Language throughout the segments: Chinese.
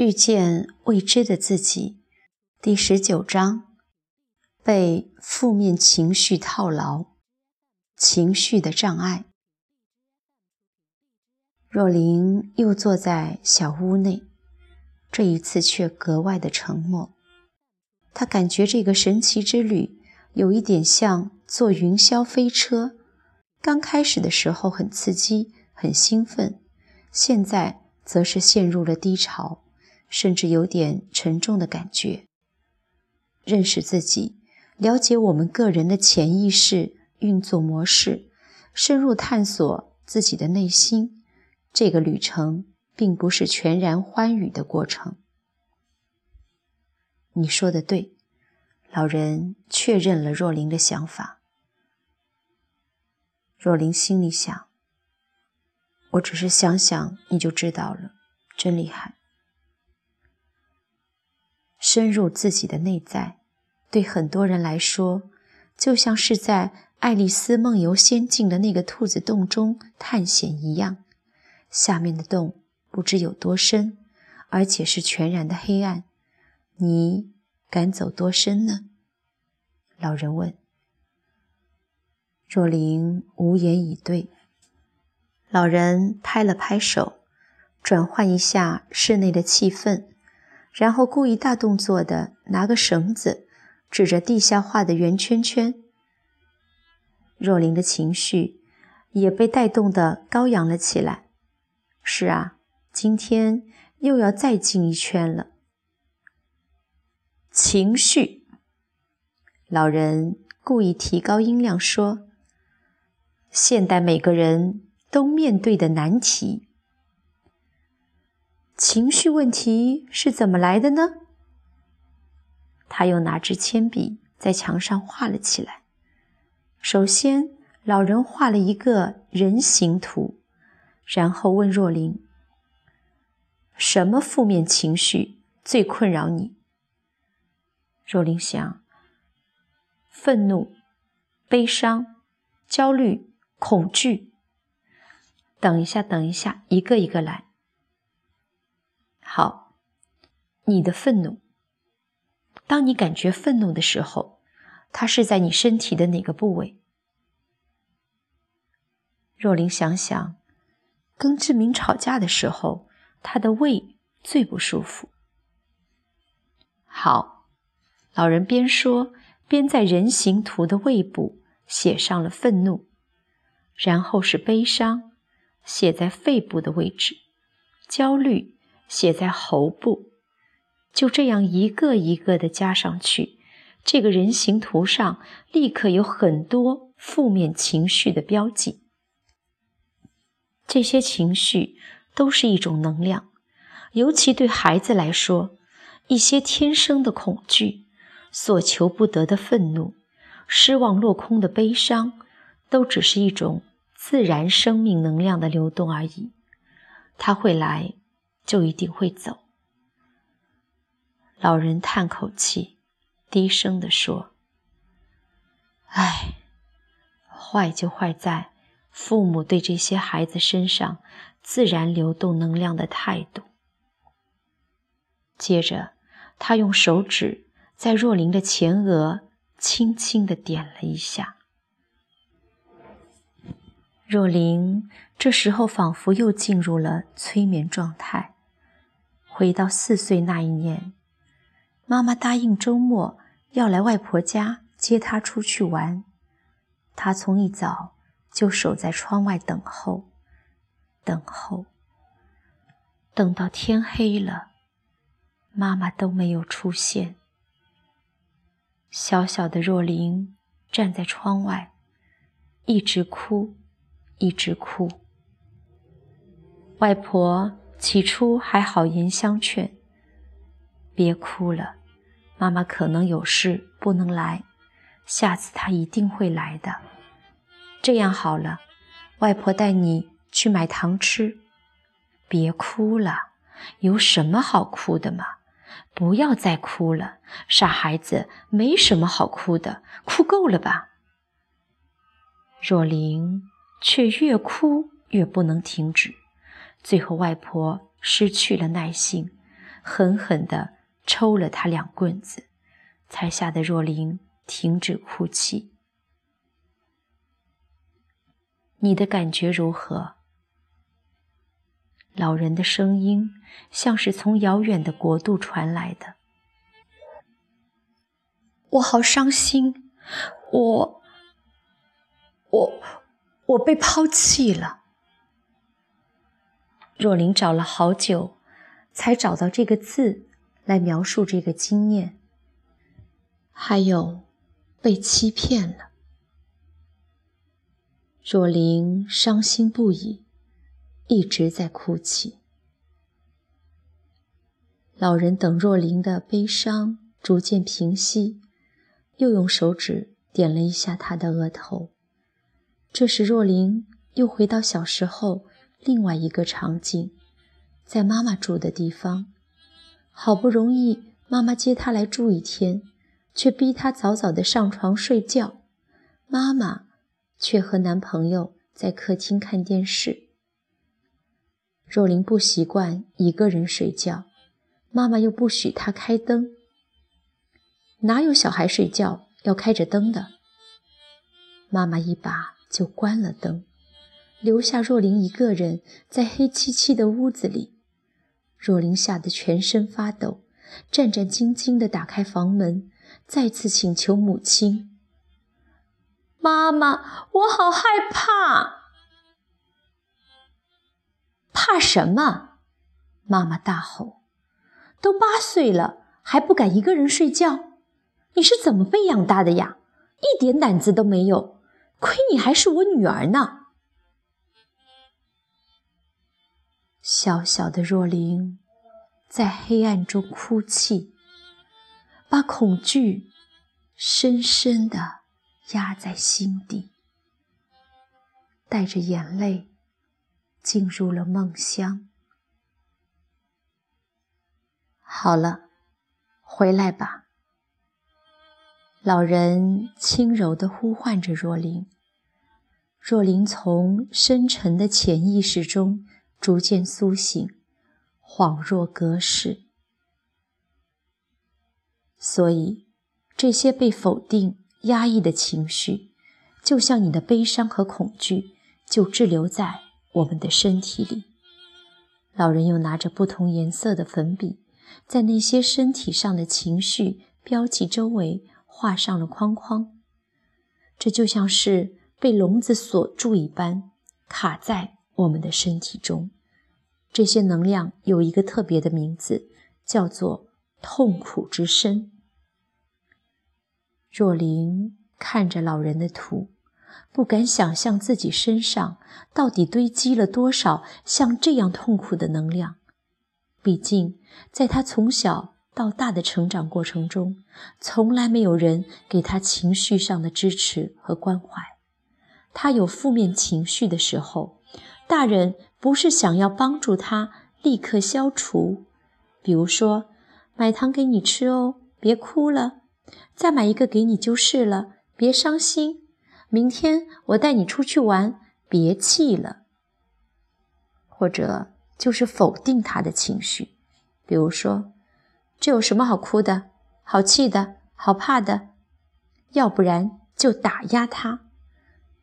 遇见未知的自己，第十九章：被负面情绪套牢，情绪的障碍。若琳又坐在小屋内，这一次却格外的沉默。她感觉这个神奇之旅有一点像坐云霄飞车，刚开始的时候很刺激、很兴奋，现在则是陷入了低潮。甚至有点沉重的感觉。认识自己，了解我们个人的潜意识运作模式，深入探索自己的内心，这个旅程并不是全然欢愉的过程。你说的对，老人确认了若琳的想法。若琳心里想：“我只是想想，你就知道了，真厉害。”深入自己的内在，对很多人来说，就像是在《爱丽丝梦游仙境》的那个兔子洞中探险一样。下面的洞不知有多深，而且是全然的黑暗。你敢走多深呢？老人问。若琳无言以对。老人拍了拍手，转换一下室内的气氛。然后故意大动作的拿个绳子，指着地下画的圆圈圈。若琳的情绪也被带动的高扬了起来。是啊，今天又要再进一圈了。情绪，老人故意提高音量说：“现代每个人都面对的难题。”情绪问题是怎么来的呢？他又拿支铅笔在墙上画了起来。首先，老人画了一个人形图，然后问若琳：“什么负面情绪最困扰你？”若琳想：愤怒、悲伤、焦虑、恐惧。等一下，等一下，一个一个来。好，你的愤怒。当你感觉愤怒的时候，它是在你身体的哪个部位？若琳想想，跟志明吵架的时候，他的胃最不舒服。好，老人边说边在人形图的胃部写上了愤怒，然后是悲伤，写在肺部的位置，焦虑。写在喉部，就这样一个一个的加上去，这个人形图上立刻有很多负面情绪的标记。这些情绪都是一种能量，尤其对孩子来说，一些天生的恐惧、所求不得的愤怒、失望落空的悲伤，都只是一种自然生命能量的流动而已。它会来。就一定会走。老人叹口气，低声地说：“唉，坏就坏在父母对这些孩子身上自然流动能量的态度。”接着，他用手指在若琳的前额轻轻地点了一下。若琳这时候仿佛又进入了催眠状态。回到四岁那一年，妈妈答应周末要来外婆家接她出去玩。她从一早就守在窗外等候，等候，等到天黑了，妈妈都没有出现。小小的若琳站在窗外，一直哭，一直哭。外婆。起初还好言相劝：“别哭了，妈妈可能有事不能来，下次她一定会来的。这样好了，外婆带你去买糖吃。别哭了，有什么好哭的嘛？不要再哭了，傻孩子，没什么好哭的，哭够了吧？”若琳却越哭越不能停止。最后，外婆失去了耐性，狠狠地抽了他两棍子，才吓得若琳停止哭泣。你的感觉如何？老人的声音像是从遥远的国度传来的。我好伤心，我，我，我被抛弃了。若琳找了好久，才找到这个字来描述这个经验，还有被欺骗了。若琳伤心不已，一直在哭泣。老人等若琳的悲伤逐渐平息。又用手指点了一下她的额头。这时，若琳又回到小时候另外一个场景，在妈妈住的地方。好不容易妈妈接她来住一天，却逼她早早的上床睡觉。妈妈却和男朋友在客厅看电视。若琳不习惯一个人睡觉，妈妈又不许她开灯。哪有小孩睡觉要开着灯的？妈妈一把就关了灯，留下若琳一个人在黑漆漆的屋子里。若琳吓得全身发抖，战战兢兢地打开房门，再次请求母亲：“妈妈，我好害怕！怕什么？”妈妈大吼：“都八岁了，还不敢一个人睡觉？”你是怎么被养大的呀？一点胆子都没有，亏你还是我女儿呢！小小的若琳在黑暗中哭泣，把恐惧深深的压在心底，带着眼泪进入了梦乡。好了，回来吧。老人轻柔地呼唤着若琳，若琳从深沉的潜意识中逐渐苏醒，恍若隔世。所以，这些被否定、压抑的情绪，就像你的悲伤和恐惧，就滞留在我们的身体里。老人又拿着不同颜色的粉笔，在那些身体上的情绪标记周围。画上了框框，这就像是被笼子锁住一般，卡在我们的身体中。这些能量有一个特别的名字，叫做痛苦之身。若琳看着老人的图，不敢想象自己身上到底堆积了多少像这样痛苦的能量。毕竟，在他从小。到大的成长过程中，从来没有人给他情绪上的支持和关怀。他有负面情绪的时候，大人不是想要帮助他立刻消除，比如说买糖给你吃哦，别哭了；再买一个给你就是了，别伤心；明天我带你出去玩，别气了。或者就是否定他的情绪，比如说。这有什么好哭的、好气的、好怕的？要不然就打压他，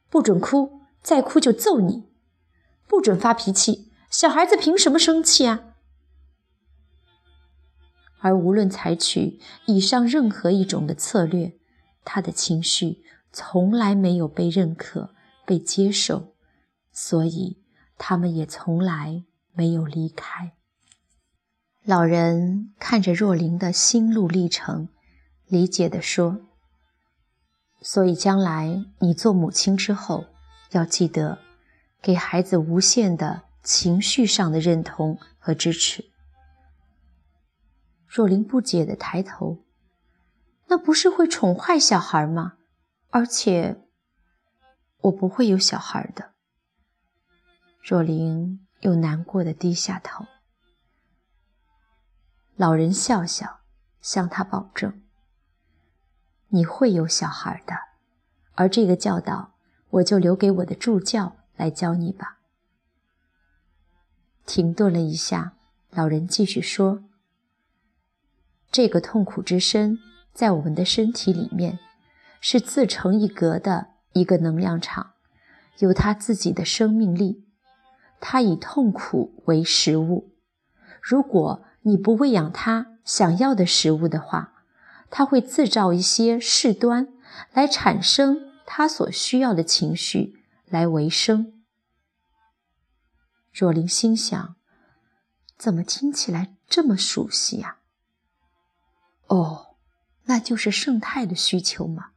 不准哭，再哭就揍你，不准发脾气，小孩子凭什么生气啊？而无论采取以上任何一种的策略，他的情绪从来没有被认可、被接受，所以他们也从来没有离开。老人看着若琳的心路历程，理解地说：“所以将来你做母亲之后，要记得给孩子无限的情绪上的认同和支持。”若琳不解地抬头：“那不是会宠坏小孩吗？而且我不会有小孩的。”若琳又难过的低下头。老人笑笑，向他保证：“你会有小孩的，而这个教导，我就留给我的助教来教你吧。”停顿了一下，老人继续说：“这个痛苦之身在我们的身体里面是自成一格的一个能量场，有它自己的生命力。它以痛苦为食物。如果你不喂养它想要的食物的话，它会制造一些事端来产生它所需要的情绪来维生。若琳心想：怎么听起来这么熟悉呀？哦，那就是生态的需求吗？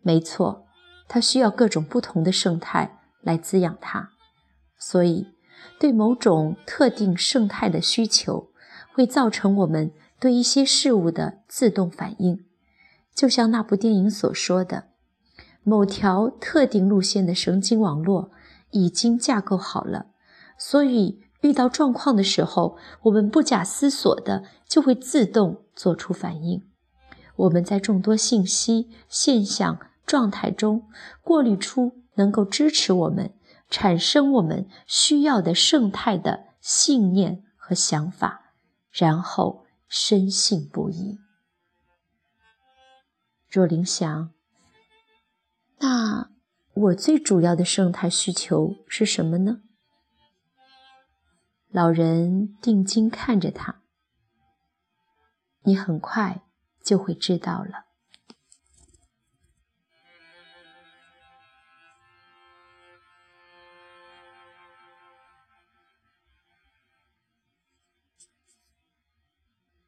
没错，它需要各种不同的生态来滋养它，所以对某种特定生态的需求会造成我们对一些事物的自动反应。就像那部电影所说的，某条特定路线的神经网络已经架构好了，所以。遇到状况的时候，我们不假思索的就会自动做出反应。我们在众多信息、现象、状态中过滤出能够支持我们产生我们需要的生态的信念和想法，然后深信不疑。若琳想，那我最主要的生态需求是什么呢？老人定睛看着他，你很快就会知道了。